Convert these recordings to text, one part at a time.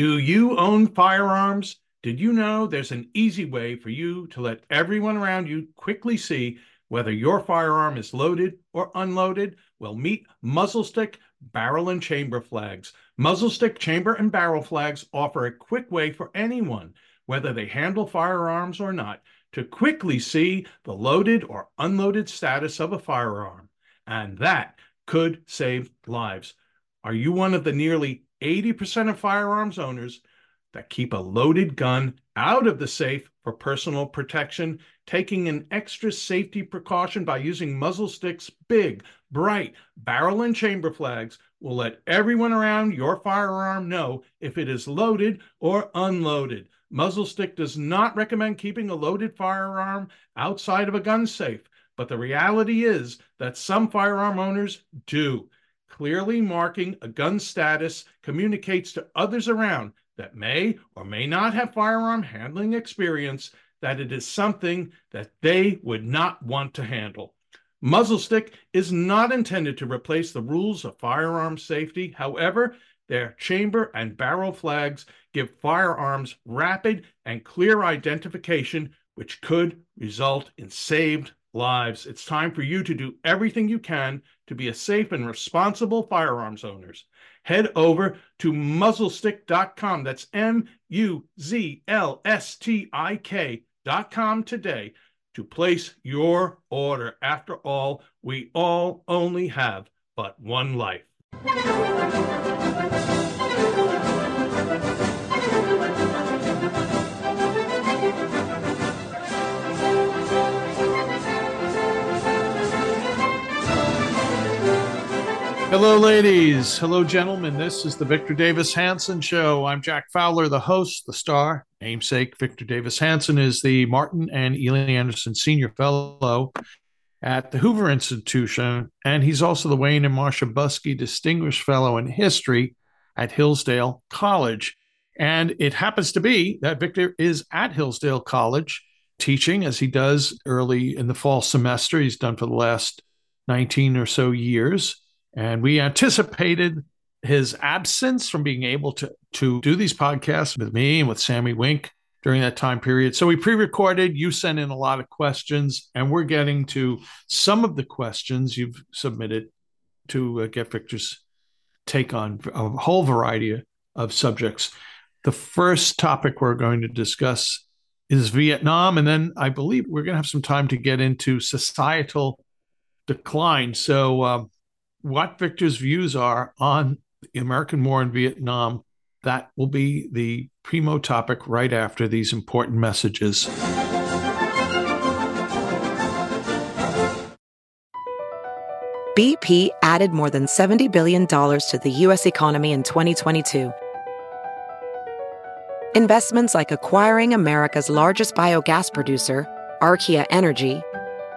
Do you own firearms? Did you know there's an easy way for you to let everyone around you quickly see whether your firearm is loaded or unloaded? Well, meet muzzle stick, barrel, and chamber flags. Muzzle stick, chamber, and barrel flags offer a quick way for anyone, whether they handle firearms or not, to quickly see the loaded or unloaded status of a firearm. And that could save lives. Are you one of the nearly 80% of firearms owners that keep a loaded gun out of the safe for personal protection, taking an extra safety precaution by using muzzle sticks, big, bright barrel and chamber flags will let everyone around your firearm know if it is loaded or unloaded. Muzzle stick does not recommend keeping a loaded firearm outside of a gun safe, but the reality is that some firearm owners do. Clearly marking a gun status communicates to others around that may or may not have firearm handling experience that it is something that they would not want to handle. Muzzle stick is not intended to replace the rules of firearm safety. However, their chamber and barrel flags give firearms rapid and clear identification, which could result in saved lives. It's time for you to do everything you can to be a safe and responsible firearms owners head over to muzzlestick.com. That's M U Z L S T I K.com today to place your order. After all, we all only have but one life. Hello, ladies. Hello, gentlemen. This is the Victor Davis Hanson Show. I'm Jack Fowler, the host, the star. Namesake Victor Davis Hanson is the Martin and Illie Anderson Senior Fellow at the Hoover Institution, and he's also the Wayne and Marcia Buske Distinguished Fellow in History at Hillsdale College. And it happens to be that Victor is at Hillsdale College teaching, as he does early in the fall semester. He's done for the last 19 or so years and we anticipated his absence from being able to, to do these podcasts with me and with Sami Winc during that time period. So we pre recorded. You sent in a lot of questions, and we're getting to some of the questions you've submitted to uh, get Victor's take on a whole variety of subjects. The first topic we're going to discuss is Vietnam. And then I believe we're going to have some time to get into societal decline. So, um, what Victor's views are on the American war in Vietnam. That will be the primo topic right after these important messages. BP added more than $70 billion to the U.S. economy in 2022. Investments like acquiring America's largest biogas producer, Archaea Energy,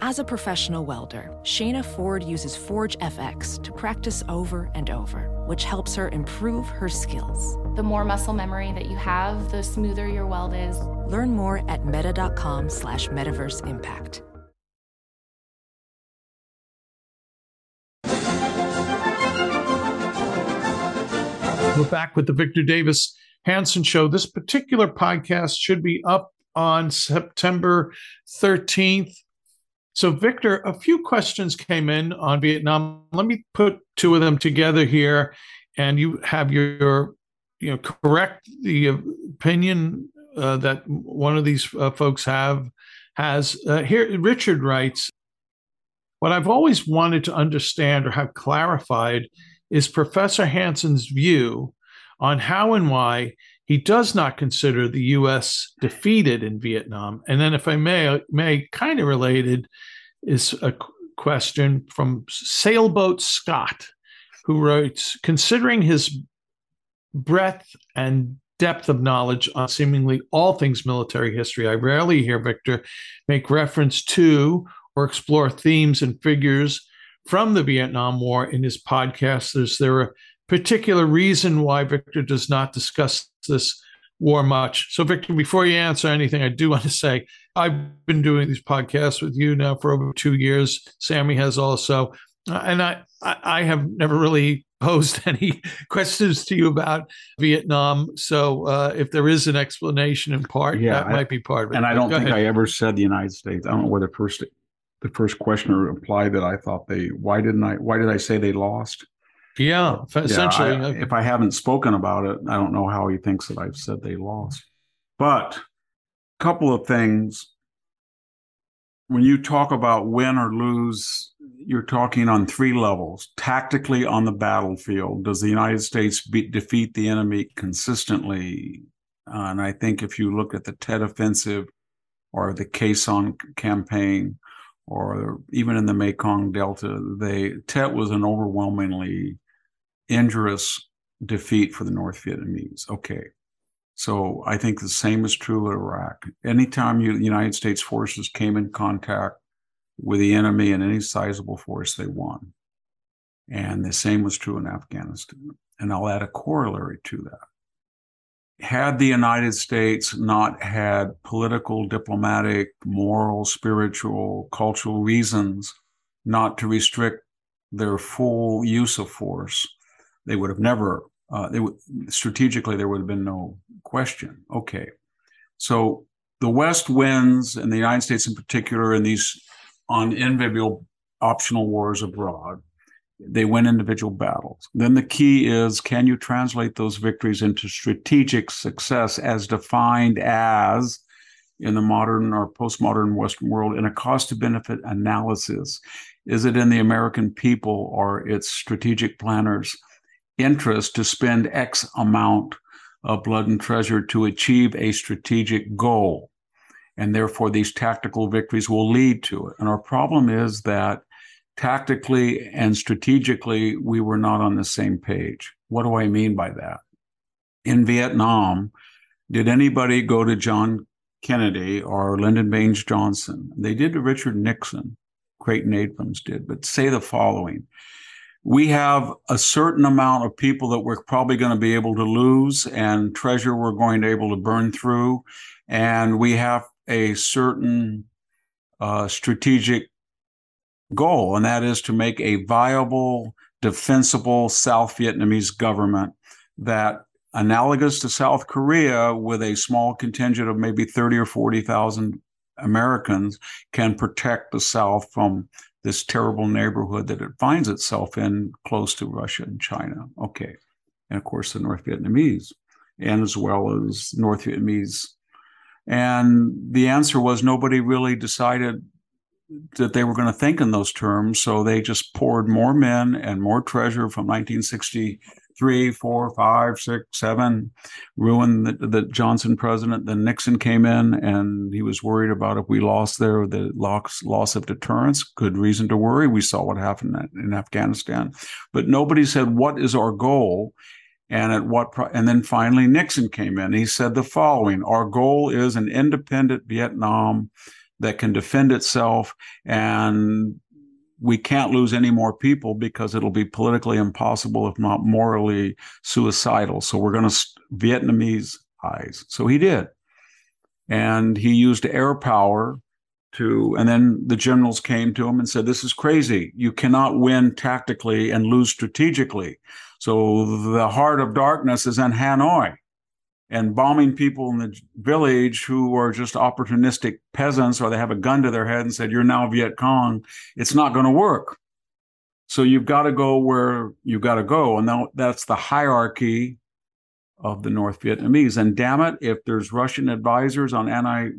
As a professional welder, Shayna Ford uses Forge FX to practice over and over, which helps her improve her skills. The more muscle memory that you have, the smoother your weld is. Learn more at meta.com slash metaverse impact. We're back with the Victor Davis Hanson Show. This particular podcast should be up on September 13th. So, Victor, a few questions came in on Vietnam. Let me put two of them together here, and you have your, you know, correct the opinion uh, that one of these uh, folks have has. Uh, here, Richard writes, "What I've always wanted to understand or have clarified is Professor Hanson's view on how and why he does not consider the U.S. defeated in Vietnam. And then, if I may, may kind of related, is a question from Sailboat Scott, who writes Considering his breadth and depth of knowledge on seemingly all things military history, I rarely hear Victor make reference to or explore themes and figures from the Vietnam War in his podcast. Is there a particular reason why Victor does not discuss this war much? So, Victor, before you answer anything, I do want to say I've been doing these podcasts with you now for over two years. Sami has also, uh, and I I have never really posed any questions to you about Vietnam. So uh, if there is an explanation in part, yeah, that I, might be part of it. And I don't think ahead. I ever said the United States. I don't know where the first the first questioner replied that I thought they why didn't I why did I say they lost? Yeah, essentially. Yeah, I, if I haven't spoken about it, I don't know how he thinks that I've said they lost. But a couple of things when you talk about win or lose, you're talking on three levels. Tactically on the battlefield, does the United States be- defeat the enemy consistently? Uh, and I think if you look at the Tet Offensive or the Sanh campaign, or even in the Mekong Delta, they Tet was an overwhelmingly injurious defeat for the North Vietnamese. Okay. So I think the same is true of Iraq. Anytime you, United States forces came in contact with the enemy in any sizable force, they won. And the same was true in Afghanistan. And I'll add a corollary to that. Had the United States not had political, diplomatic, moral, spiritual, cultural reasons not to restrict their full use of force, they would have never uh, they strategically there would have been no question. Okay, so the West wins, and the United States in particular, in these individual optional wars abroad. They win individual battles. Then the key is can you translate those victories into strategic success as defined as in the modern or postmodern Western world in a cost to benefit analysis? Is it in the American people or its strategic planners' interest to spend X amount of blood and treasure to achieve a strategic goal. And therefore, these tactical victories will lead to it. And our problem is that tactically and strategically, we were not on the same page. What do I mean by that? In Vietnam, did anybody go to John Kennedy or Lyndon Baines Johnson? They did to Richard Nixon. Creighton Abrams did, but say the following we have a certain amount of people that we're probably going to be able to lose and treasure we're going to be able to burn through. And we have a certain uh, strategic goal and that is to make a viable defensible south vietnamese government that analogous to south korea with a small contingent of maybe 30 or 40,000 americans can protect the south from this terrible neighborhood that it finds itself in close to Russia and China. Okay. And of course, the North Vietnamese, and as well as North Vietnamese. And the answer was nobody really decided that they were going to think in those terms. So they just poured more men and more treasure from 1960 three, four, five, six, seven, ruined the, the, Johnson president. Then Nixon came in and he was worried about if we lost there, the loss, loss of deterrence. Good reason to worry. We saw what happened in Afghanistan. But nobody said, what is our goal? And at what, pro- and then finally Nixon came in. He said the following Our goal is an independent Vietnam that can defend itself and we can't lose any more people because it'll be politically impossible, if not morally suicidal. So we're going to Vietnamese eyes. So he did. And he used air power to, and then the generals came to him and said, This is crazy. You cannot win tactically and lose strategically. So the heart of darkness is in Hanoi and bombing people in the village who are just opportunistic peasants or they have a gun to their head and said, You're now Viet Cong, it's not going to work. So you've got to go where you've got to go. And that's the hierarchy of the North Vietnamese. And damn it, if there's Russian advisors on anti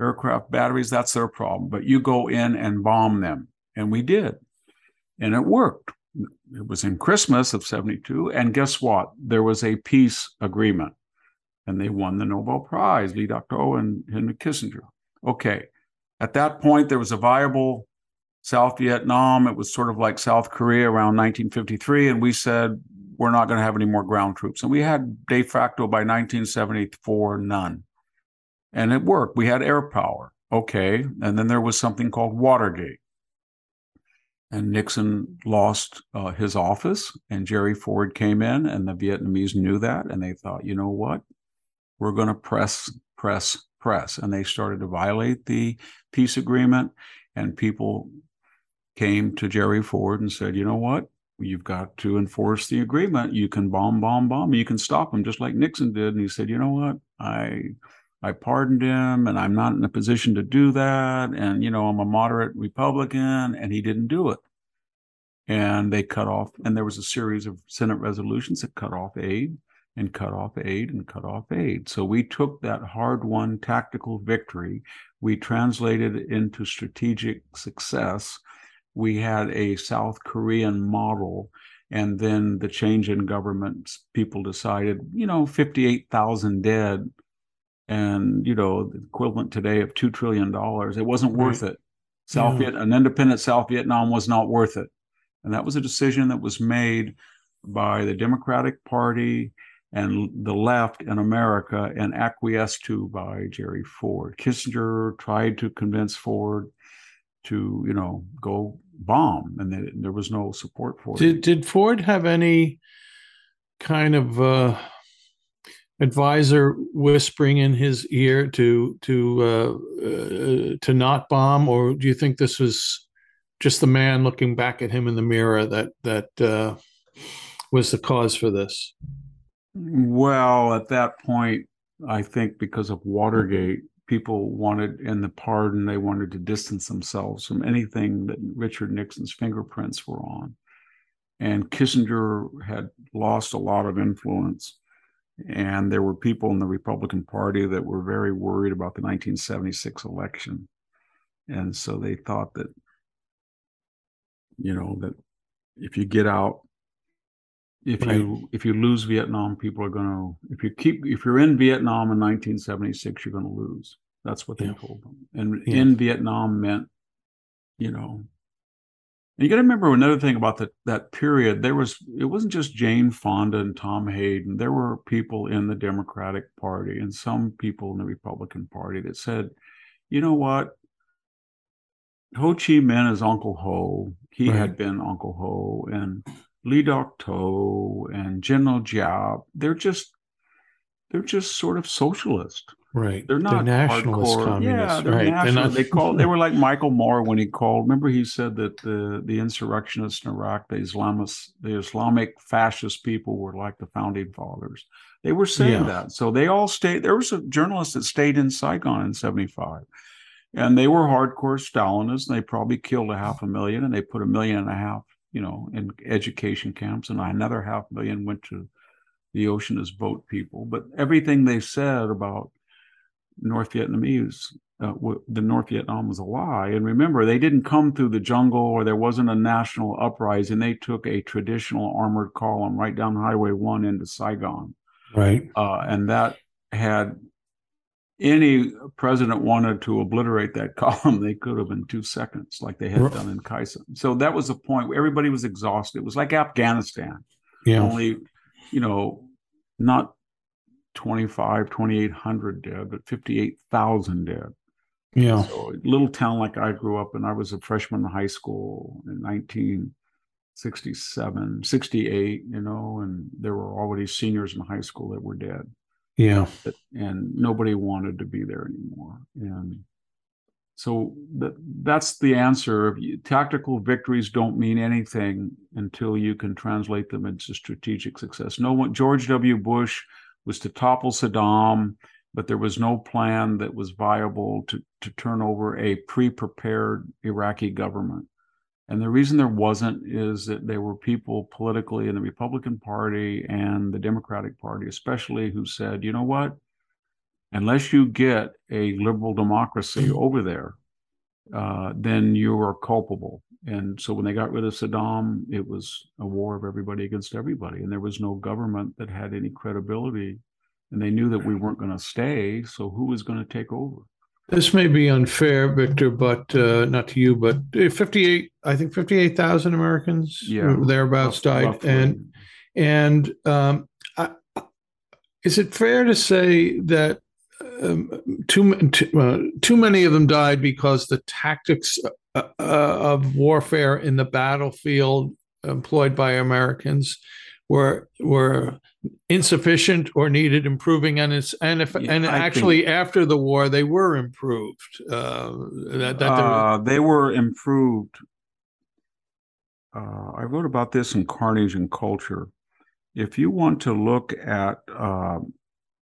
aircraft batteries, that's their problem. But you go in and bomb them. And we did. And it worked. It was in Christmas of 72. And guess what? There was a peace agreement and they won the Nobel Prize, Le Duc Tho and Henry Kissinger. Okay. At that point, there was a viable South Vietnam. It was sort of like South Korea around 1953. And we said, we're not going to have any more ground troops. And we had de facto by 1974, none. And it worked. We had air power. Okay. And then there was something called Watergate. and Nixon lost uh, his office, and Jerry Ford came in, and the Vietnamese knew that, and they thought, you know what, we're going to press, press, press, and they started to violate the peace agreement, and people came to Jerry Ford and said, you know what, you've got to enforce the agreement. You can bomb, bomb, bomb. You can stop them, just like Nixon did. And he said, you know what, I I pardoned him and I'm not in a position to do that. And, you know, I'm a moderate Republican and he didn't do it. And they cut off, and there was a series of Senate resolutions that cut off aid and cut off aid and cut off aid. So we took that hard won tactical victory, we translated it into strategic success. We had a South Korean model and then the change in government people decided you know 58,000 dead and you know the equivalent today of two trillion dollars. It wasn't worth it. South yeah. Viet, an independent South Vietnam was not worth it, and that was a decision that was made by the Democratic Party and the left in America and acquiesced to by Jerry Ford. Kissinger tried to convince Ford to you know go bomb, and there was no support for did, it. Did Ford have any kind of uh advisor whispering in his ear to to uh, uh, to not bomb, or do you think this was just the man looking back at him in the mirror that that uh, was the cause for this? Well, at that point, I think because of mm-hmm. Watergate, people wanted in the pardon they wanted to distance themselves from anything that Richard Nixon's fingerprints were on, and Kissinger had lost a lot of influence and there were people in the Republican Party that were very worried about the 1976 election. And so they thought that, you know, that if you get out, if right. you if you lose Vietnam, people are going to if you keep if you're in Vietnam in 1976, you're going to lose. That's what they yeah. told them. And yeah. in Vietnam meant, you know, and you got to remember another thing about that that period. There was it wasn't just Jane Fonda and Tom Hayden. There were people in the Democratic Party and some people in the Republican Party that said, "You know what? Ho Chi Minh is Uncle Ho. He right. had been Uncle Ho, and Le Duc Tho and General Giap. They're just they're just sort of socialist. Right. They're not they're nationalist hardcore. communists. Yeah, they're right. national. Not... they call they were like Michael Moore when he called. Remember he said that the the insurrectionists in Iraq, the Islamists, the Islamic fascist people were like the founding fathers. They were saying yeah. that. So they all stayed. There was a journalist that stayed in Saigon in 75. And they were hardcore Stalinists, and they probably killed a half a million, and they put a million and a half, you know, in education camps, and another half million went to the ocean as boat people. But everything they said about North Vietnamese, uh, the North Vietnam was a lie. And remember, they didn't come through the jungle or there wasn't a national uprising. They took a traditional armored column right down Highway 1 into Saigon. Right. Uh, and that had any president wanted to obliterate that column, they could have in two seconds, like they had right. done in Sanh. So that was the point where everybody was exhausted. It was like Afghanistan. Yeah. Only, you know, not 25, 2,800 dead, but 58,000 dead. Yeah. So a little town like I grew up in, I was a freshman in high school in 1967, 68, you know, and there were already seniors in high school that were dead. Yeah. And nobody wanted to be there anymore. And so that that's the answer. Tactical victories don't mean anything until you can translate them into strategic success. No one, George W. Bush was to topple Saddam, but there was no plan that was viable to, to turn over a pre prepared Iraqi government. And the reason there wasn't is that there were people politically in the Republican Party and the Democratic Party, especially, who said, you know what? Unless you get a liberal democracy over there, uh, then you are culpable. And so when they got rid of Saddam, it was a war of everybody against everybody. And there was no government that had any credibility. And they knew that we weren't going to stay. So who was going to take over? This may be unfair, Victor, but uh, not to you, but 58, I think 58,000 Americans yeah, thereabouts died. Roughly. And, and um, I, is it fair to say that um, too, too, uh, too many of them died because the tactics uh, of warfare in the battlefield employed by Americans were were insufficient or needed improving and it's and if yeah, and actually think, after the war they were improved uh, that, that uh, they were improved uh, i wrote about this in carnage and culture if you want to look at uh,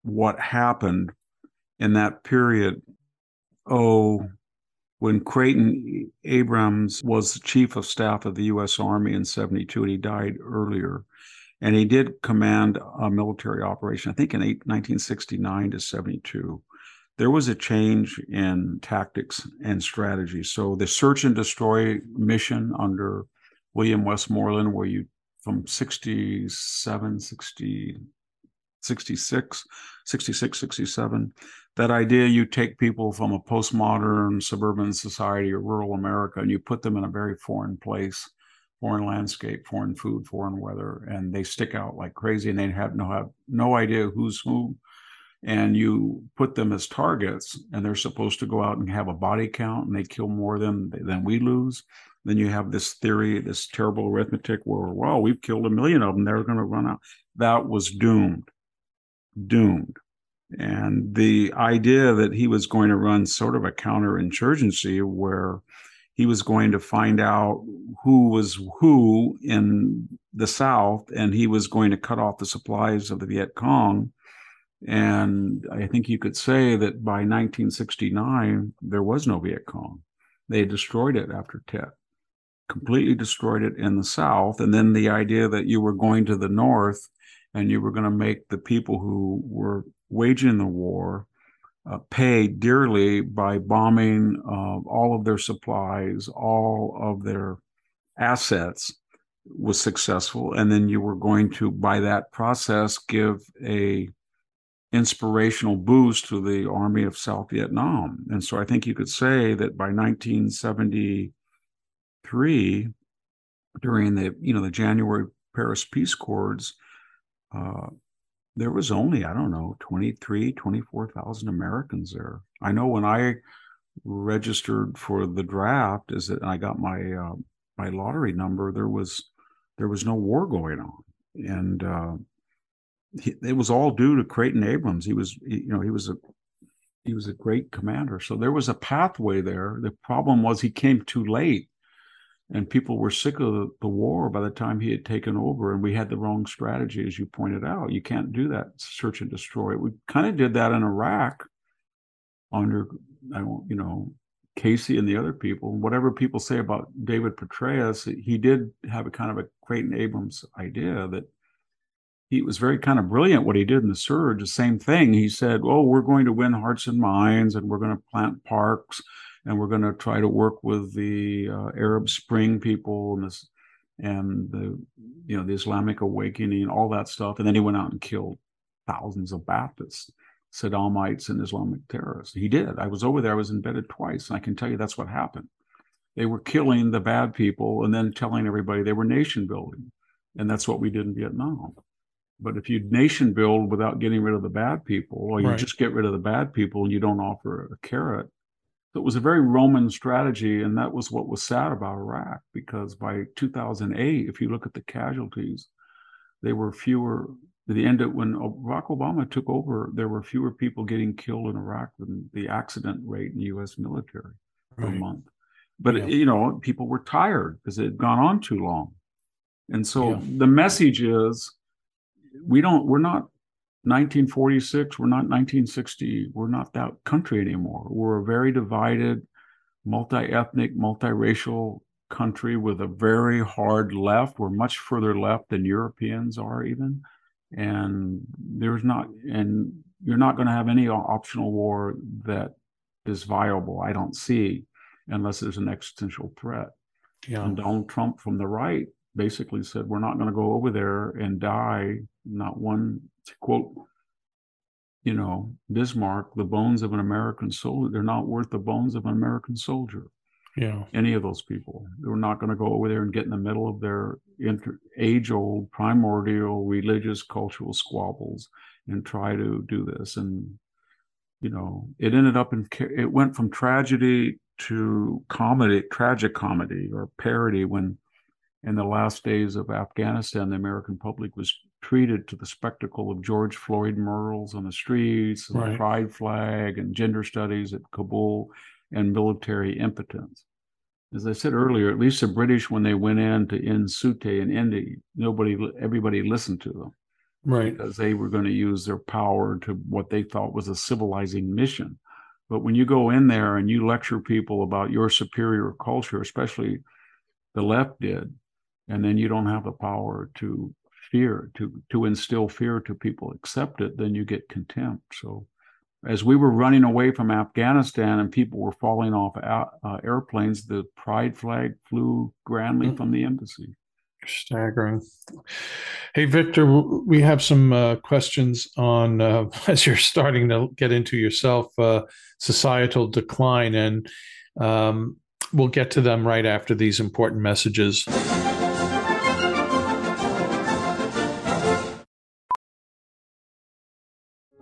what happened in that period oh when Creighton Abrams was the chief of staff of the U.S. Army in 72, and he died earlier. And he did command a military operation, I think in 1969 to 72. There was a change in tactics and strategy. So the search and destroy mission under William Westmoreland, where you from 67, 60, 66, 66, 67, that idea you take people from a postmodern suburban society or rural America and you put them in a very foreign place foreign landscape, foreign food, foreign weather, and they stick out like crazy, and they have no have no idea who's who. And you put them as targets, and they're supposed to go out and have a body count, and they kill more than than we lose. Then you have this theory, this terrible arithmetic, where well, we've killed a million of them; they're going to run out. That was doomed, doomed. And the idea that he was going to run sort of a counterinsurgency where he was going to find out who was who in the South, and he was going to cut off the supplies of the Viet Cong. And I think you could say that by 1969, there was no Viet Cong. They destroyed it after Tet, completely destroyed it in the South. And then the idea that you were going to the North and you were going to make the people who were waging the war uh, pay dearly by bombing uh, all of their supplies, all of their assets was successful and then you were going to by that process give a inspirational boost to the army of south vietnam. And so i think you could say that by 1973 during the you know the january paris peace accords uh, there was only i don't know 23 24,000 americans there. I know when i registered for the draft is that i got my uh, my lottery number there was there was no war going on. And uh, he, it was all due to Creighton Abrams. He was he, you know he was a he was a great commander. So there was a pathway there. The problem was he came too late and people were sick of the, war by the time he had taken over and we had the wrong strategy as you pointed out. You can't do that search and destroy. We kind of did that in iraq under i don't you know casey and the other people. Whatever people say about david petraeus he did have a kind of a creighton abrams idea that he was very kind of brilliant what he did in the surge. The same thing he said oh we're going to win hearts and minds and we're going to plant parks and we're going to try to work with the uh, Arab Spring people and this and the you know the Islamic awakening, all that stuff. And then he went out and killed thousands of Baathists, Saddamites, and Islamic terrorists. He did. I was over there. I was embedded twice, and I can tell you that's what happened. They were killing the bad people and then telling everybody they were nation building, and that's what we did in Vietnam. But if you nation build without getting rid of the bad people, or you right. just get rid of the bad people and you don't offer a carrot, it was a very Roman strategy, and that was what was sad about Iraq because by 2008, if you look at the casualties, they were fewer. At the end of when Barack Obama took over, there were fewer people getting killed in Iraq than the accident rate in the U.S. military right. per month. But yeah. you know, people were tired because it had gone on too long, and so yeah. the message is, we don't. We're not 1946, we're not 1960, we're not that country anymore. We're a very divided, multi ethnic, multiracial country with a very hard left. We're much further left than Europeans are, even. And there's not, and you're not going to have any optional war that is viable, I don't see, unless there's an existential threat. Yeah. And Donald Trump from the right basically said, We're not going to go over there and die, not one to quote, you know, Bismarck, the bones of an American soldier, they're not worth the bones of an American soldier. Yeah. Any of those people. They're not going to go over there and get in the middle of their inter- age old, primordial religious, cultural squabbles and try to do this. And, you know, it ended up in, it went from tragedy to comedy, tragic comedy or parody when in the last days of Afghanistan, the American public was treated to the spectacle of George Floyd murals on the streets, right. the pride flag, and gender studies at Kabul, and military impotence. As I said earlier, at least the British, when they went in to end suttee in India, nobody, everybody listened to them, right? Because they were going to use their power to what they thought was a civilizing mission. But when you go in there and you lecture people about your superior culture, especially the left did, and then you don't have the power to fear to to instill fear to people accept it then you get contempt. So as we were running away from afghanistan and people were falling off uh, airplanes the pride flag flew grandly mm-hmm. from the embassy. Staggering. Hey victor we have some uh, questions on uh, as you're starting to get into yourself uh, societal decline and um, we'll get to them right after these important messages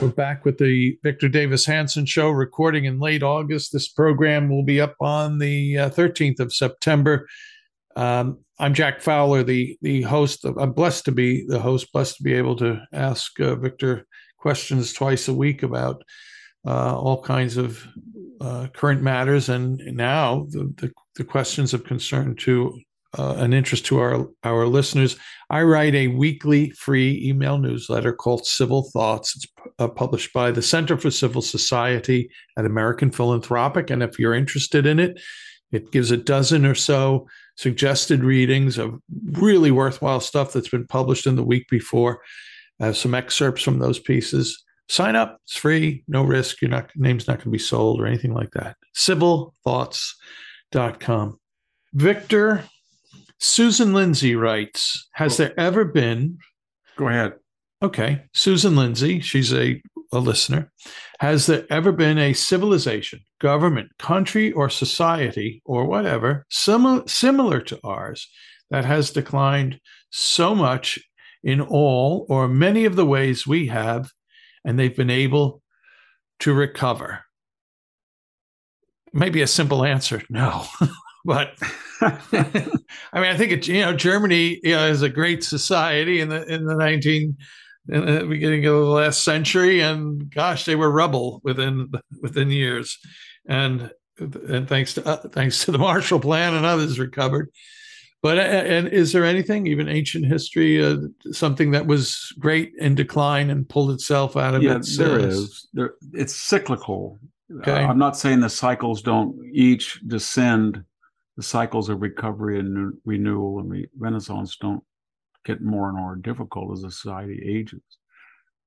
We're back with the Victor Davis Hanson Show, recording in late August. This program will be up on the uh, 13th of September. Um, I'm Jack Fowler, the the host. Of, I'm blessed to be the host, blessed to be able to ask uh, Victor questions twice a week about uh, all kinds of uh, current matters, and now the, the, the questions of concern to uh, an interest to our our listeners. I write a weekly free email newsletter called Civil Thoughts. It's uh, published by the Center for Civil Society at American Philanthropic, and if you're interested in it, it gives a dozen or so suggested readings of really worthwhile stuff that's been published in the week before. Have some excerpts from those pieces. Sign up; it's free, no risk. Your name's not going to be sold or anything like that. Civilthoughts.com. Victor Susan Lindsay writes Has there ever been? Go ahead. Okay. Susan Lindsay, she's a, a listener. Has there ever been a civilization, government, country, or society, or whatever, similar, similar to ours that has declined so much in all or many of the ways we have, and they've been able to recover? Maybe a simple answer no. but I mean, I think it, you know Germany you know, is a great society in the in the nineteen in the beginning of the last century, and gosh, they were rubble within within years, and and thanks to uh, thanks to the Marshall Plan and others recovered. But and is there anything, even ancient history, uh, something that was great in decline and pulled itself out of yeah, its? there uh, is. There, it's cyclical. Okay. Uh, I'm not saying the cycles don't each descend the cycles of recovery and renewal and re- renaissance don't get more and more difficult as the society ages.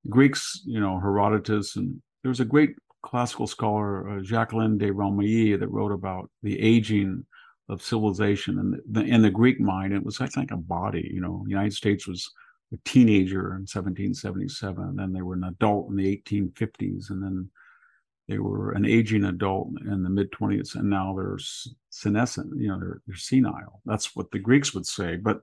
Greeks, you know, Herodotus, and there's a great classical scholar, uh, Jacqueline de Romilly, that wrote about the aging of civilization. And the, in the Greek mind, it was, I think, a body. You know, the United States was a teenager in 1777, and then they were an adult in the 1850s, and then they were an aging adult in the mid 20s and now they're senescent you know they're, they're senile. That's what the greeks would say but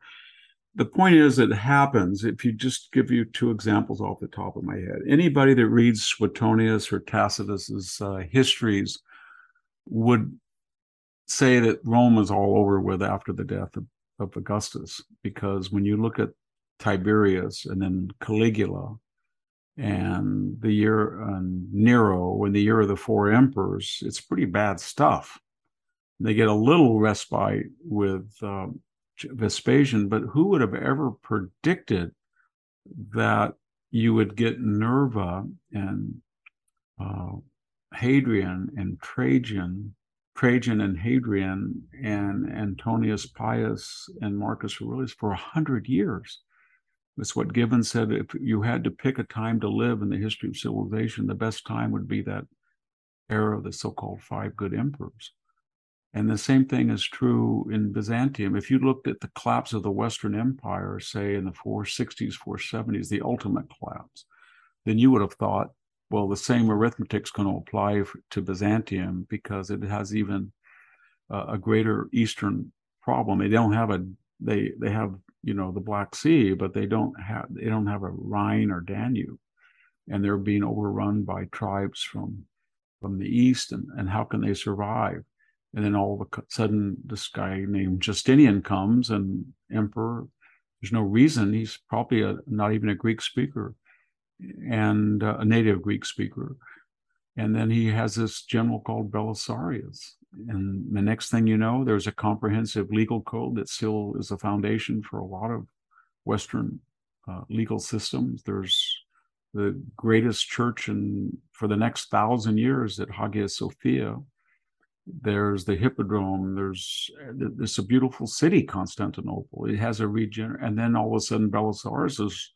the point is it happens. If you just give you two examples off the top of my head anybody that reads suetonius or tacitus's uh, histories would say that rome was all over with after the death of, of augustus because when you look at tiberius and then caligula and the year uh, Nero and the year of the four emperors, it's pretty bad stuff. They get a little respite with um, Vespasian, but who would have ever predicted that you would get Nerva and uh, Hadrian and Trajan, Trajan and Hadrian and Antoninus Pius and Marcus Aurelius for a hundred years. That's what Gibbon said. If you had to pick a time to live in the history of civilization, the best time would be that era of the so-called five good emperors. And the same thing is true in Byzantium. If you looked at the collapse of the Western Empire, say in the 460s, 470s, the ultimate collapse, then you would have thought, well, the same arithmetic's going to apply to Byzantium because it has even uh, a greater Eastern problem. They don't have a they they have you know the Black Sea, but they don't have they don't have a Rhine or Danube, and they're being overrun by tribes from from the east, and and how can they survive? And then all of a sudden, this guy named Justinian comes and emperor. There's no reason. He's probably a, not even a Greek speaker and uh, a native Greek speaker. And then he has this general called Belisarius. And the next thing you know, there's a comprehensive legal code that still is a foundation for a lot of Western uh, legal systems. There's the greatest church in for the next thousand years at Hagia Sophia. There's the hippodrome. There's it's a beautiful city constantinople. It has a region and then all of a sudden belisarius is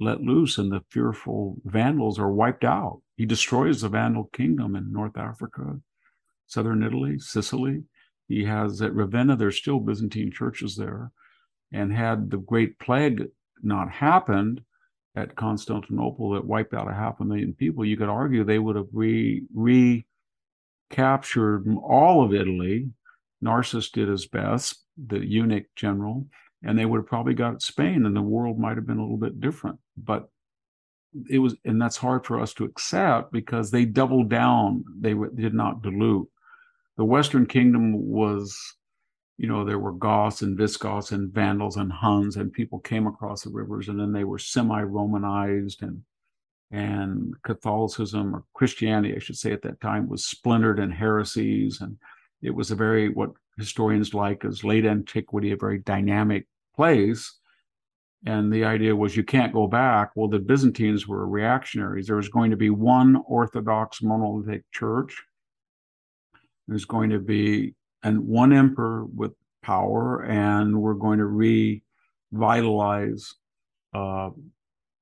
let loose and the fearful vandals are wiped out. He destroys the vandal kingdom in north africa southern italy sicily he has at ravenna there's still byzantine churches there and had the great plague not happened at constantinople that wiped out a half a million people you could argue they would have re re captured all of Italy. Narses did his best, the eunuch general, and they would have probably got Spain, and the world might have been a little bit different. But it was, and that's hard for us to accept because they doubled down. They did not dilute. The Western Kingdom was, you know, there were Goths and Visigoths and Vandals and Huns, and people came across the rivers, and then they were semi-Romanized and and Catholicism or Christianity, I should say, at that time was splintered in heresies, and it was a very what historians like as late antiquity, a very dynamic place. And the idea was you can't go back. Well, the Byzantines were reactionaries. There was going to be one Orthodox monolithic church. There's going to be and one emperor with power, and we're going to revitalize uh,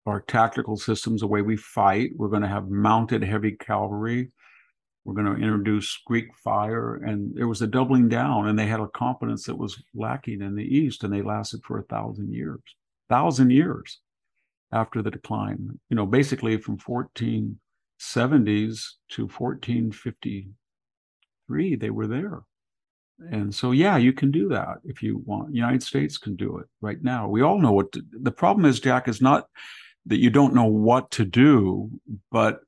our tactical systems, the way we fight. We're going to have mounted heavy cavalry. We're going to introduce Greek fire. And there was a doubling down, and they had a competence that was lacking in the East, and they lasted for a thousand years. Thousand years after the decline. You know, basically from 1470s to 1453, they were there. And so, yeah, you can do that if you want. United States can do it right now. We all know what to, the problem is. Jack is not that you don't know what to do, but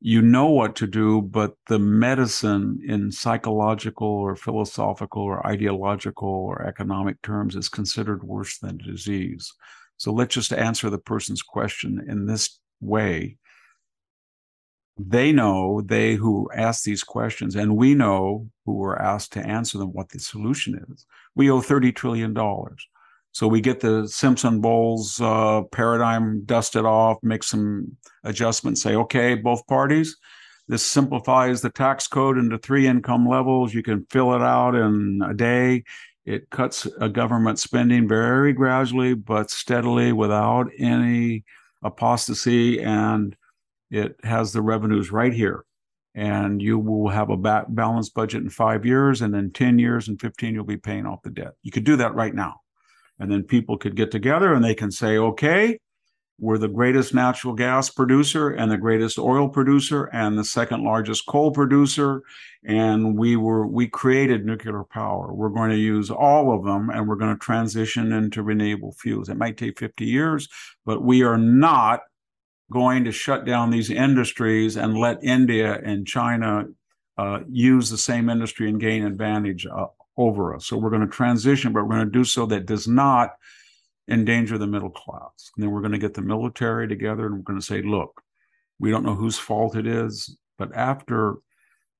you know what to do, but the medicine in psychological or philosophical or ideological or economic terms is considered worse than disease. So let's just answer the person's question in this way. They know, they who ask these questions, and we know who were asked to answer them what the solution is. We owe $30 trillion. So we get the Simpson Bowles uh, paradigm dusted off, make some adjustments, say, okay, both parties, this simplifies the tax code into three income levels. You can fill it out in a day. It cuts a government spending very gradually, but steadily without any apostasy. And it has the revenues right here. And you will have a ba- balanced budget in five years, and then 10 years and 15, you'll be paying off the debt. You could do that right now. And then people could get together and they can say, okay, we're the greatest natural gas producer and the greatest oil producer and the second largest coal producer. And we were, we created nuclear power. We're going to use all of them and we're going to transition into renewable fuels. It might take 50 years, but we are not going to shut down these industries and let India and China uh, use the same industry and gain advantage uh, over us. So we're going to transition, but we're going to do so that does not endanger the middle class. And then we're going to get the military together and we're going to say, look, we don't know whose fault it is, but after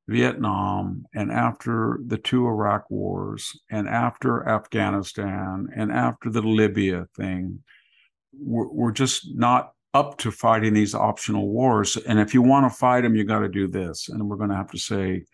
Vietnam and after the two Iraq wars and after Afghanistan and after the Libya thing, we're, we're just not up to fighting these optional wars. And if you want to fight them, you got to do this. And we're going to have to say,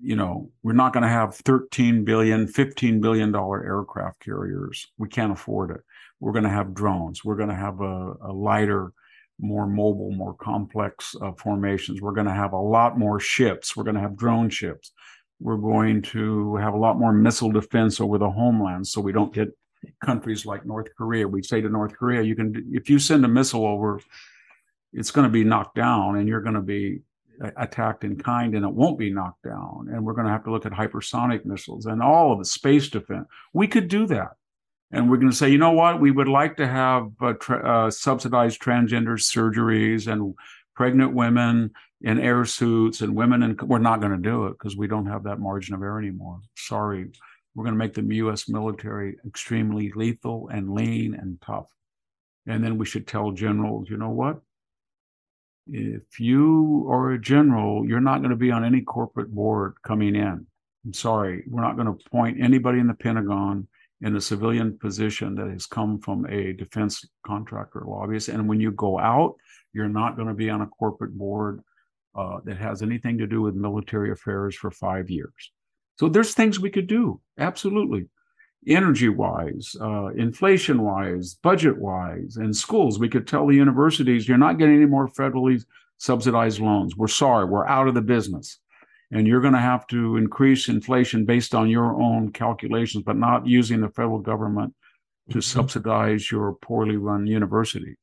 you know, we're not going to have 13 billion, 15 billion dollar aircraft carriers. We can't afford it. We're going to have drones. We're going to have a, a lighter, more mobile, more complex uh, formations. We're going to have a lot more ships. We're going to have drone ships. We're going to have a lot more missile defense over the homeland so we don't get countries like North Korea. We say to North Korea, you can, if you send a missile over, it's going to be knocked down and you're going to be attacked in kind and it won't be knocked down. And we're going to have to look at hypersonic missiles and all of the space defense. We could do that and we're going to say, you know what, we would like to have uh, tra- uh, subsidized transgender surgeries and pregnant women in air suits and women, and we're not going to do it because we don't have that margin of error anymore. Sorry, we're going to make the U.S. military extremely lethal and lean and tough. And then we should tell generals, you know what? If you are a general, you're not going to be on any corporate board coming in. I'm sorry, we're not going to appoint anybody in the Pentagon in a civilian position that has come from a defense contractor lobbyist. And when you go out, you're not going to be on a corporate board uh, that has anything to do with military affairs for five years. So there's things we could do, absolutely. Energy wise, uh, inflation wise, budget wise, and schools. We could tell the universities, you're not getting any more federally subsidized loans. We're sorry, we're out of the business and you're going to have to increase inflation based on your own calculations, but not using the federal government to mm-hmm. subsidize your poorly run university.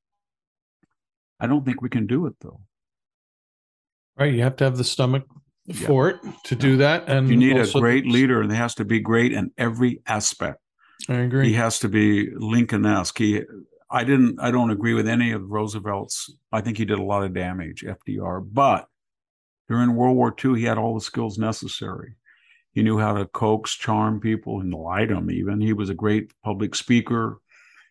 I don't think we can do it though. Right, you have to have the stomach yeah. for it to do that, and you need a great leader, and he has to be great in every aspect. I agree. He has to be Lincoln-esque. He, I didn't, I don't agree with any of Roosevelt's. I think he did a lot of damage, FDR, but during World War II, he had all the skills necessary. He knew how to coax, charm people, and lie to them. Even he was a great public speaker.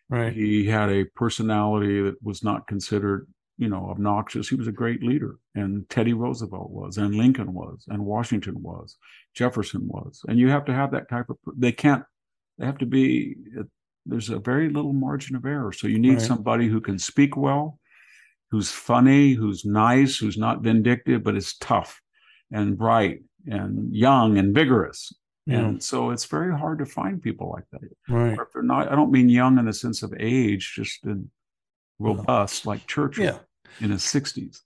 Right. He had a personality that was not considered, you know, obnoxious. He was a great leader, and Teddy Roosevelt was, and Lincoln was, and Washington was, Jefferson was. And you have to have that type of. They can't. They have to be. Uh, there's a very little margin of error. So you need right. somebody who can speak well, who's funny, who's nice, who's not vindictive, but is tough and bright and young and vigorous. Yeah. And so it's very hard to find people like that. Right. Or if they're not, I don't mean young in the sense of age, just in robust, like Churchill yeah. in his 60s.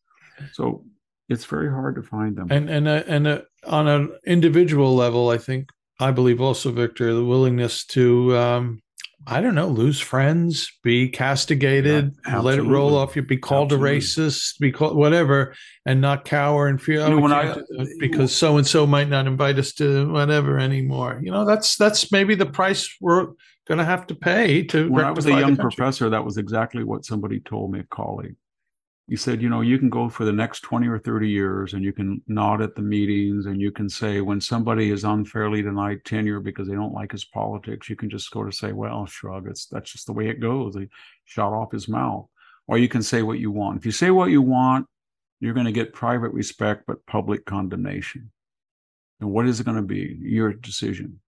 So it's very hard to find them. And and uh, and uh, on an individual level, I think I believe also, Victor, the willingness to um, I don't know, lose friends, be castigated, yeah, let it roll off you, be called absolutely. a racist, be called whatever, and not cower and fear. You know, when I, because so and so might not invite us to whatever anymore. You know, that's that's maybe the price we're going to have to pay to. When I was a young professor, that was exactly what somebody told me, a colleague He said, you know, you can go for the next 20 or 30 years and you can nod at the meetings and you can say when somebody is unfairly denied tenure because they don't like his politics, you can just go to say, well, shrug, it's that's just the way it goes. He shot off his mouth. Or you can say what you want. If you say what you want, you're going to get private respect but public condemnation. And what is it going to be? Your decision.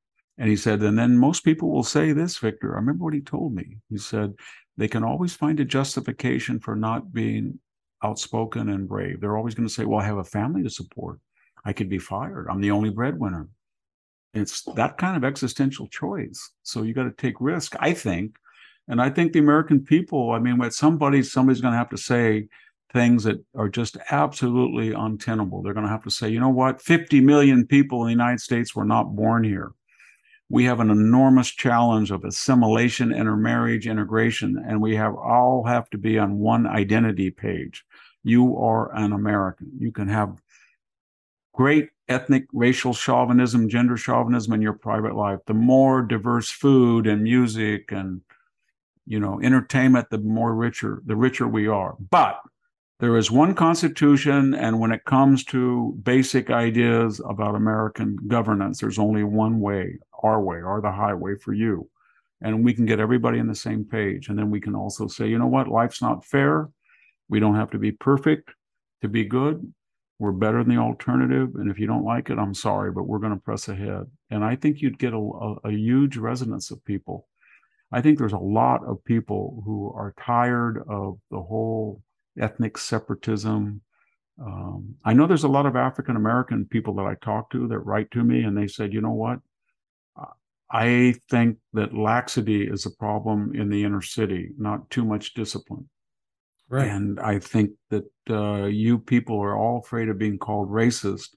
And he said, and then most people will say this, Victor. I remember what he told me. He said, they can always find a justification for not being outspoken and brave. They're always going to say, Well, I have a family to support. I could be fired. I'm the only breadwinner. It's that kind of existential choice. So you got to take risk, I think. And I think the American people, I mean, at somebody, somebody's going to have to say things that are just absolutely untenable. They're going to have to say, you know what? 50 million people in the United States were not born here. We have an enormous challenge of assimilation, intermarriage, integration, and we have all have to be on one identity page you are an American. You can have great ethnic, racial chauvinism, gender chauvinism in your private life. The more diverse food and music and you know entertainment, the more richer, the richer we are. But there is one constitution, and when it comes to basic ideas about American governance, there's only one way, our way, or the highway for you. And we can get everybody on the same page. And then we can also say, you know what, life's not fair we don't have to be perfect to be good. we're better than the alternative. And if you don't like it, I'm sorry, but we're going to press ahead. And I think you'd get a, a, a huge resonance of people. I think there's a lot of people who are tired of the whole ethnic separatism. Um, I know there's a lot of African American people that I talk to that write to me and they said, you know what? I think that laxity is a problem in the inner city, not too much discipline. Right. And I think that uh, you people are all afraid of being called racist.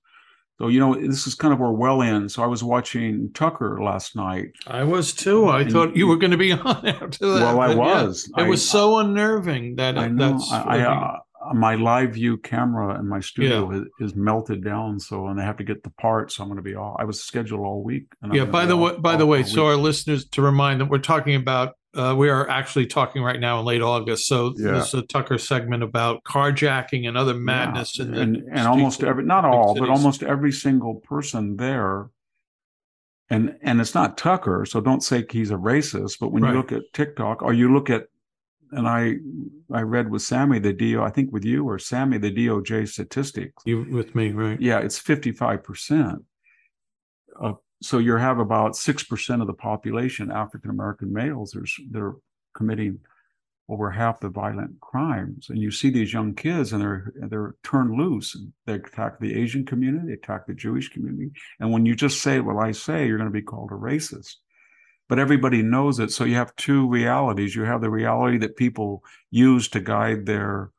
So, you know, this is kind of Orwellian. So I was watching Tucker last night. I was too. I thought you were going to be on after that. Well, I was. Yeah, it was so unnerving that I know. That's I, I, uh, my live view camera in my studio yeah. is, is, melted down so and they have to get the parts so i'm going to be all i was scheduled all week yeah by the way by the way so our listeners to remind them we're talking about uh, we are actually talking right now in late august so yeah. this is a tucker segment about carjacking and other madness yeah. and and almost every not all cities. but almost every single person there and and it's not tucker so don't say he's a racist but when right. you look at tiktok or you look at and I I read with Sami the DO I think with you or Sami the DOJ statistics. You with me, right? Yeah, it's fifty five percent. So you have about six percent of the population African American males. There's they're committing over half the violent crimes, and you see these young kids and they're they're turned loose. They attack the Asian community, they attack the Jewish community, and when you just say what I say, you're going to be called a racist but everybody knows it. So you have two realities. You have the reality that people use to guide their.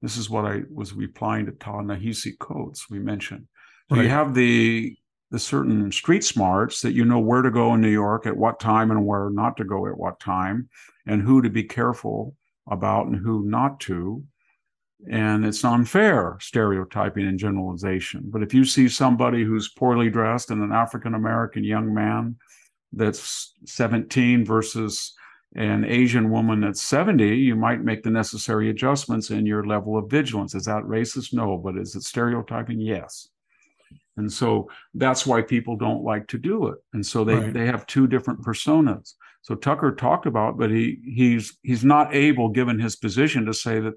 This is what I was replying to Ta-Nehisi Coates we mentioned. So right. you have the the certain street smarts that you know where to go in New York at what time and where not to go at what time, and who to be careful about and who not to. And it's unfair stereotyping and generalization. But if you see somebody who's poorly dressed and an African American young man that's 17 versus an Asian woman that's 70, you might make the necessary adjustments in your level of vigilance. Is that racist? No. But is it stereotyping? Yes. And so that's why people don't like to do it. And so they, right. they have two different personas. So Tucker talked about, but he he's he's not able, given his position, to say that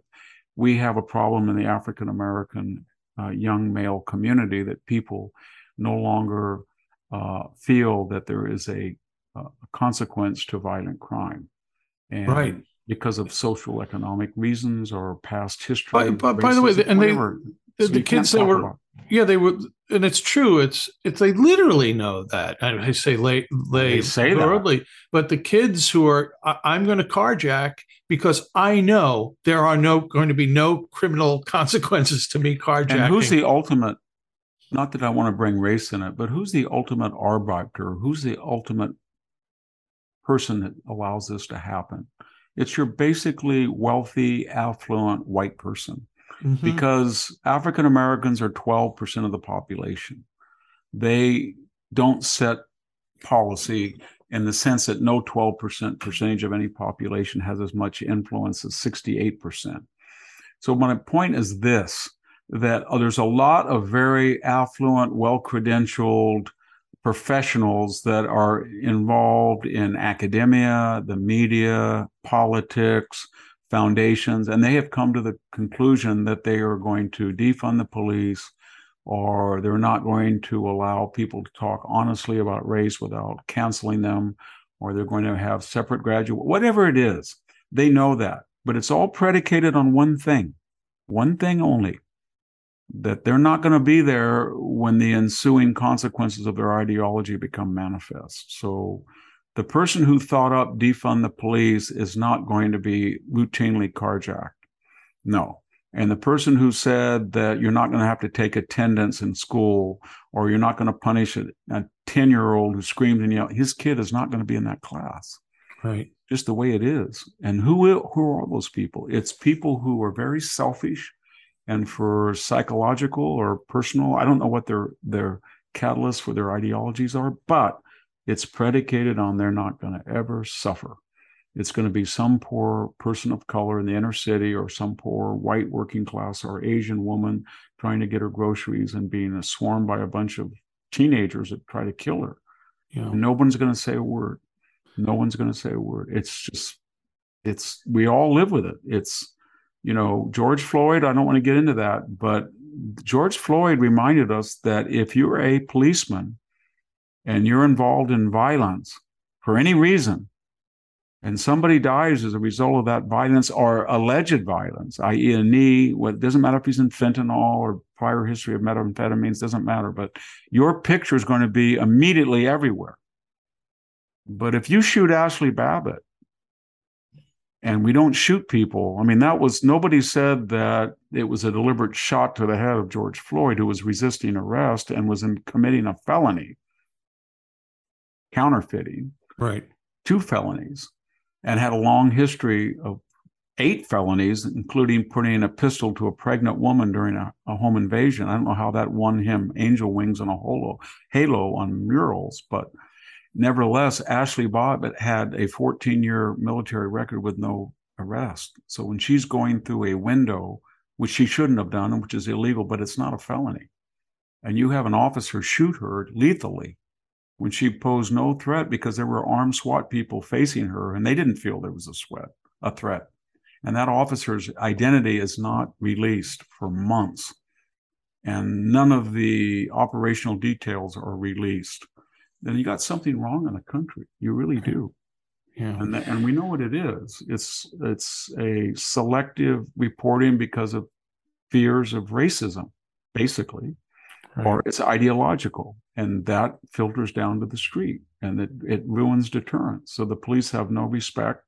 we have a problem in the African American uh, young male community that people no longer uh, feel that there is a, a, consequence to violent crime. And right. Because of social economic reasons or past history. By, by, by the way, and they, the, so the kids that were, about. yeah, they were, and it's true. It's, it's, they literally know that. I say late, they, they say that. but the kids who are, I, am going to carjack because I know there are no going to be no criminal consequences to me carjacking. And who's the ultimate not that I want to bring race in it, but who's the ultimate arbiter? Who's the ultimate person that allows this to happen? It's your basically wealthy, affluent white person. Mm-hmm. Because African Americans are 12% of the population. They don't set policy in the sense that no 12% percentage of any population has as much influence as 68%. So my point is this that oh, there's a lot of very affluent, well credentialed professionals that are involved in academia, the media, politics, foundations, and they have come to the conclusion that they are going to defund the police or they're not going to allow people to talk honestly about race without canceling them or they're going to have separate graduate whatever it is they know that but it's all predicated on one thing one thing only that they're not going to be there when the ensuing consequences of their ideology become manifest. So the person who thought up defund the police is not going to be routinely carjacked. No. And the person who said that you're not going to have to take attendance in school or you're not going to punish a 10 year old who screams and yells, his kid is not going to be in that class. Right. Just the way it is. And who, who are those people? It's people who are very selfish and for psychological or personal i don't know what their their catalysts for their ideologies are but it's predicated on they're not going to ever suffer. It's going to be some poor person of color in the inner city or some poor white working class or asian woman trying to get her groceries and being swarmed by a bunch of teenagers that try to kill her. Yeah. no one's going to say a word. No one's going to say a word. It's just it's we all live with it. It's you know, George Floyd, I don't want to get into that, but George Floyd reminded us that if you're a policeman and you're involved in violence for any reason, and somebody dies as a result of that violence or alleged violence, i.e., a knee, what doesn't matter if he's in fentanyl or prior history of methamphetamines, doesn't matter, but your picture is going to be immediately everywhere. But if you shoot Ashley Babbitt and we don't shoot people, I mean, that was nobody said that it was a deliberate shot to the head of George Floyd, who was resisting arrest and was in committing a felony, counterfeiting. Right. Two felonies and had a long history of eight felonies, including putting a pistol to a pregnant woman during a, a, home invasion. I don't know how that won him angel wings and a halo, halo on murals, but nevertheless, Ashley Babbitt had a 14 year military record with no arrest. So when she's going through a window, which she shouldn't have done, which is illegal, but it's not a felony, and you have an officer shoot her lethally when she posed no threat because there were armed SWAT people facing her and they didn't feel there was a sweat, a threat. And that officer's identity is not released for months. And none of the operational details are released. Then you got something wrong in the country. You really do. Yeah. And, the, and we know what it is. It's it's a selective reporting because of fears of racism, basically, right. or it's ideological and that filters down to the street and it, it ruins deterrence. So the police have no respect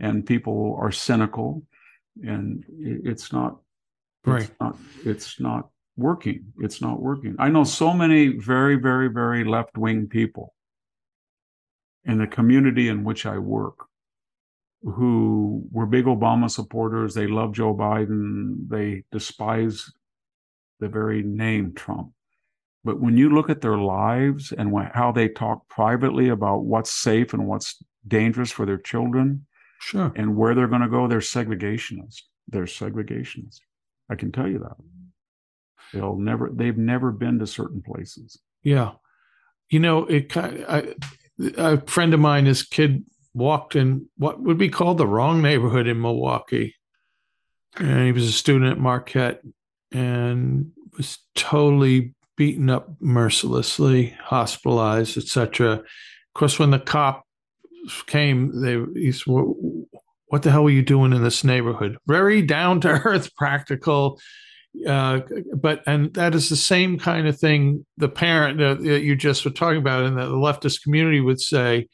and people are cynical and it's not right. it's not, it's not working it's not working. I know so many very very very left-wing people in the community in which i work who were big obama supporters. They love joe biden. They despise the very name trump but when you look at their lives and how they talk privately about what's safe and what's dangerous for their children, sure, and where they're going to go, they're segregationists. They're segregationists. I can tell you that. They'll never. They've never been to certain places. Yeah, you know, it kind. I, a friend of mine, his kid walked in what would be called the wrong neighborhood in Milwaukee, and he was a student at Marquette, and was totally beaten up mercilessly, hospitalized, etc. Of course, when the cop came, they he said, "What the hell were you doing in this neighborhood?" Very down to earth, practical. Uh, but and that is the same kind of thing the parent that you just were talking about, and that the leftist community would say,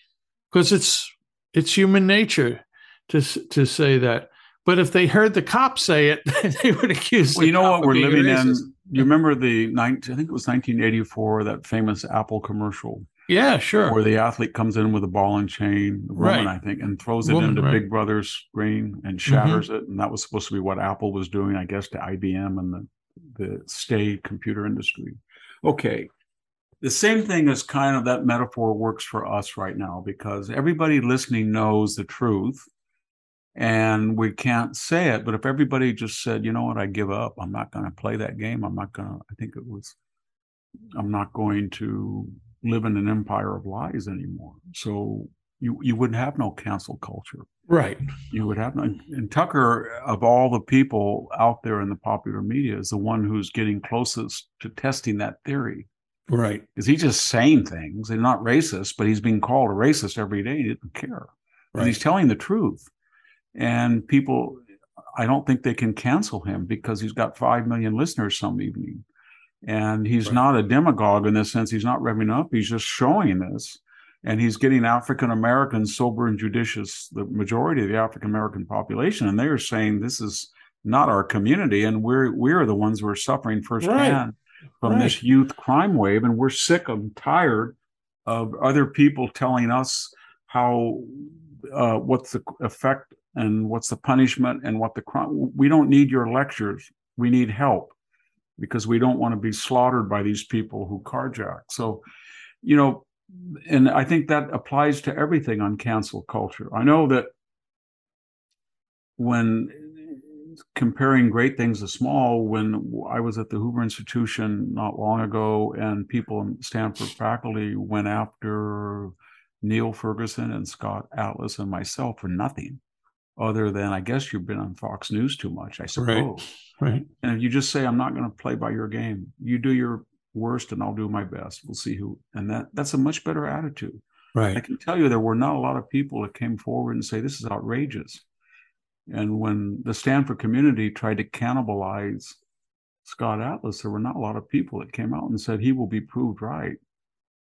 because it's it's human nature to to say that. But if they heard the cop say it, they would accuse. Well, you know what we're living racist. in you remember the 19, I think it was 1984, that famous Apple commercial. Yeah, sure. Where the athlete comes in with a ball and chain, woman, right. I think, and throws it woman, into right. Big Brother's screen and shatters mm-hmm. it. And that was supposed to be what Apple was doing, I guess, to IBM and the, the state computer industry. Okay. The same thing is kind of that metaphor works for us right now because everybody listening knows the truth and we can't say it. But if everybody just said, you know what, I give up, I'm not going to play that game. I'm not going to, I think it was, I'm not going to live in an empire of lies anymore. So you, you wouldn't have no cancel culture. Right. You would have no, and Tucker, of all the people out there in the popular media, is the one who's getting closest to testing that theory. Right. Is he just saying things. They're not racist, but he's being called a racist every day. He didn't care. Right. And he's telling the truth and people i don't think they can cancel him because he's got 5 million listeners some evening and he's right. not a demagogue in the sense he's not revving up he's just showing this and he's getting african americans sober and judicious the majority of the african american population and they're saying this is not our community and we're we're the ones who are suffering firsthand right. from right. this youth crime wave and we're sick and tired of other people telling us how uh, what's the effect and what's the punishment and what the crime. We don't need your lectures. We need help because we don't want to be slaughtered by these people who carjack. So, you know, and I think that applies to everything on cancel culture. I know that when comparing great things to small, when I was at the Hoover Institution not long ago, and people in Stanford faculty went after Niall Ferguson and Scott Atlas and myself for nothing other than I guess you've been on Fox News too much, I suppose. Right. right. And if you just say, I'm not going to play by your game, you do your worst and I'll do my best. We'll see who. And that that's a much better attitude. Right. I can tell you there were not a lot of people that came forward and say, this is outrageous. And when the Stanford community tried to cannibalize Scott Atlas, there were not a lot of people that came out and said he will be proved right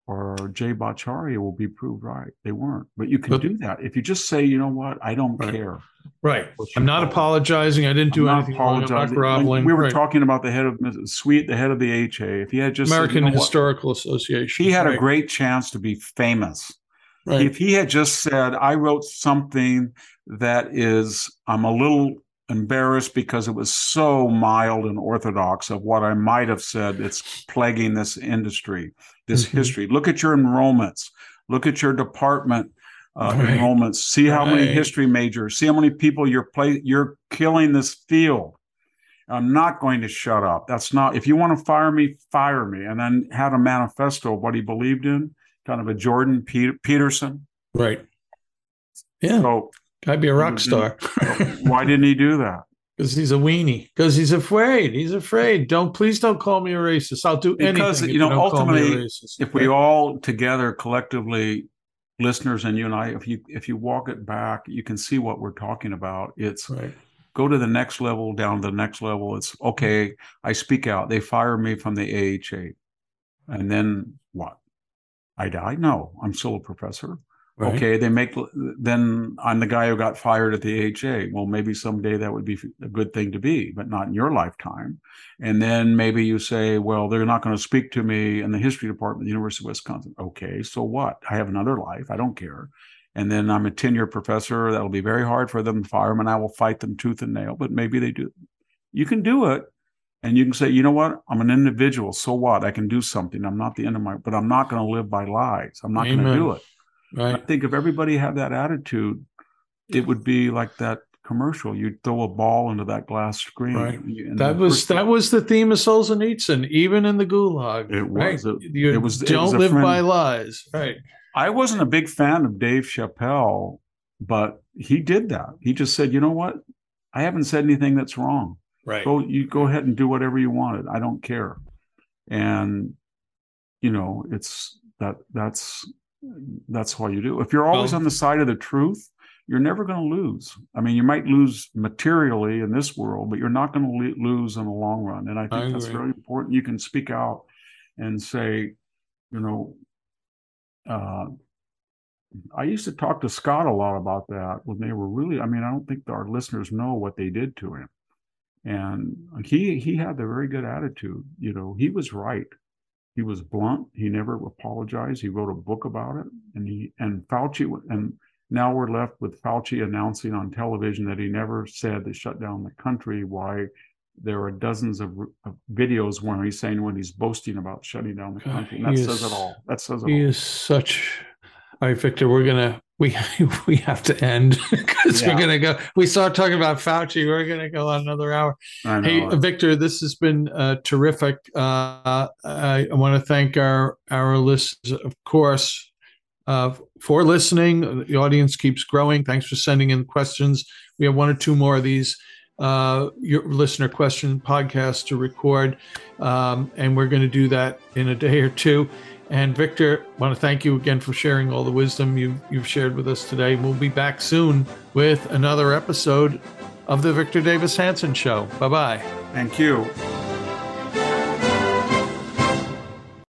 or Jay Bhattacharya will be proved right. They weren't. But you can But- do that. If you just say, you know what, I don't Right. care. Right. I'm not apologizing. I didn't do I'm anything wrong. I'm not groveling. We were Right. talking about the head of Sweet, the head of the HA. If he had just said, American you know what, Historical Association. he had a great chance to be famous. Right. If he had just said, I wrote something that is, I'm a little embarrassed because it was so mild and orthodox of what I might have said that's plaguing this industry, Mhm. history. Look at your enrollments, look at your department uh, Right. enrollments, see how many history majors, see how many people you're play, you're killing this field. I'm not going to shut up. That's not, if you want to fire me, fire me. And then had a manifesto of what he believed in, kind of a Jordan Pe- Peterson. Right. Yeah. So Gotta be a rock Mhm. star. why didn't he do that? Because he's a weenie. Because he's afraid. He's afraid. Don't please don't call me a racist. I'll do anything. Because, you know, me ultimately, racist. If we all together collectively, listeners and you and I, if you if you walk it back, you can see what we're talking about. It's right. go to the next level, down to the next level. It's okay. I speak out. They fire me from the AHA, and then what? I die? No, I'm still a professor. Right. Okay, they make then I'm the guy who got fired at the AHA. Well, maybe someday that would be a good thing to be, but not in your lifetime. And then maybe you say, well, they're not going to speak to me in the history department at the University of Wisconsin. Okay, so what? I have another life. I don't care. And then I'm a tenure professor. That'll be very hard for them to fire me, and I will fight them tooth and nail. But maybe they do. You can do it. And you can say, you know what? I'm an individual. So what? I can do something. I'm not the end of my, but I'm not going to live by lies. I'm not going to do it. I think if everybody had that attitude, it would be like that commercial. You'd throw a ball into that glass screen. Right. That was first- that was the theme of Solzhenitsyn, even in the Gulag. It right? was. It- you it was- don't was live friend- by lies. Right. I wasn't a big fan of Dave Chappelle, but he did that. He just said, you know what? I haven't said anything that's wrong. Right. Go, you go ahead and do whatever you wanted. I don't care. And you know, it's that that's that's all you do. If you're always Well- on the side of the truth, you're never going to lose. I mean, you might lose materially in this world, but you're not going to lo- lose in the long run. And I think I that's very important. You can speak out and say, you know, uh, I used to talk to Scott a lot about that when they were really. I mean, I don't think our listeners know what they did to him, and he he had a very good attitude. You know, he was right. He was blunt. He never apologized. He wrote a book about it, and he and Fauci and now we're left with Fauci announcing on television that he never said to shut down the country. Why there are dozens of, of videos where he's saying when he's boasting about shutting down the country. That says it all. That says it all. He all. is such. All right, Victor, we're gonna we we have to end because Yeah. we're gonna go. We start talking about Fauci. We're gonna go on another hour. Hey, Victor, this has been uh, terrific. Uh, I, I want to thank our our listeners, of course, uh, for listening. The audience keeps growing. Thanks for sending in questions. We have one or two more of these uh, your listener question podcasts to record, um, and we're going to do that in a day or two. And Victor, I want to thank you again for sharing all the wisdom you you've shared with us today. We'll be back soon with another episode of the Victor Davis Hanson Show. Bye bye. Thank you.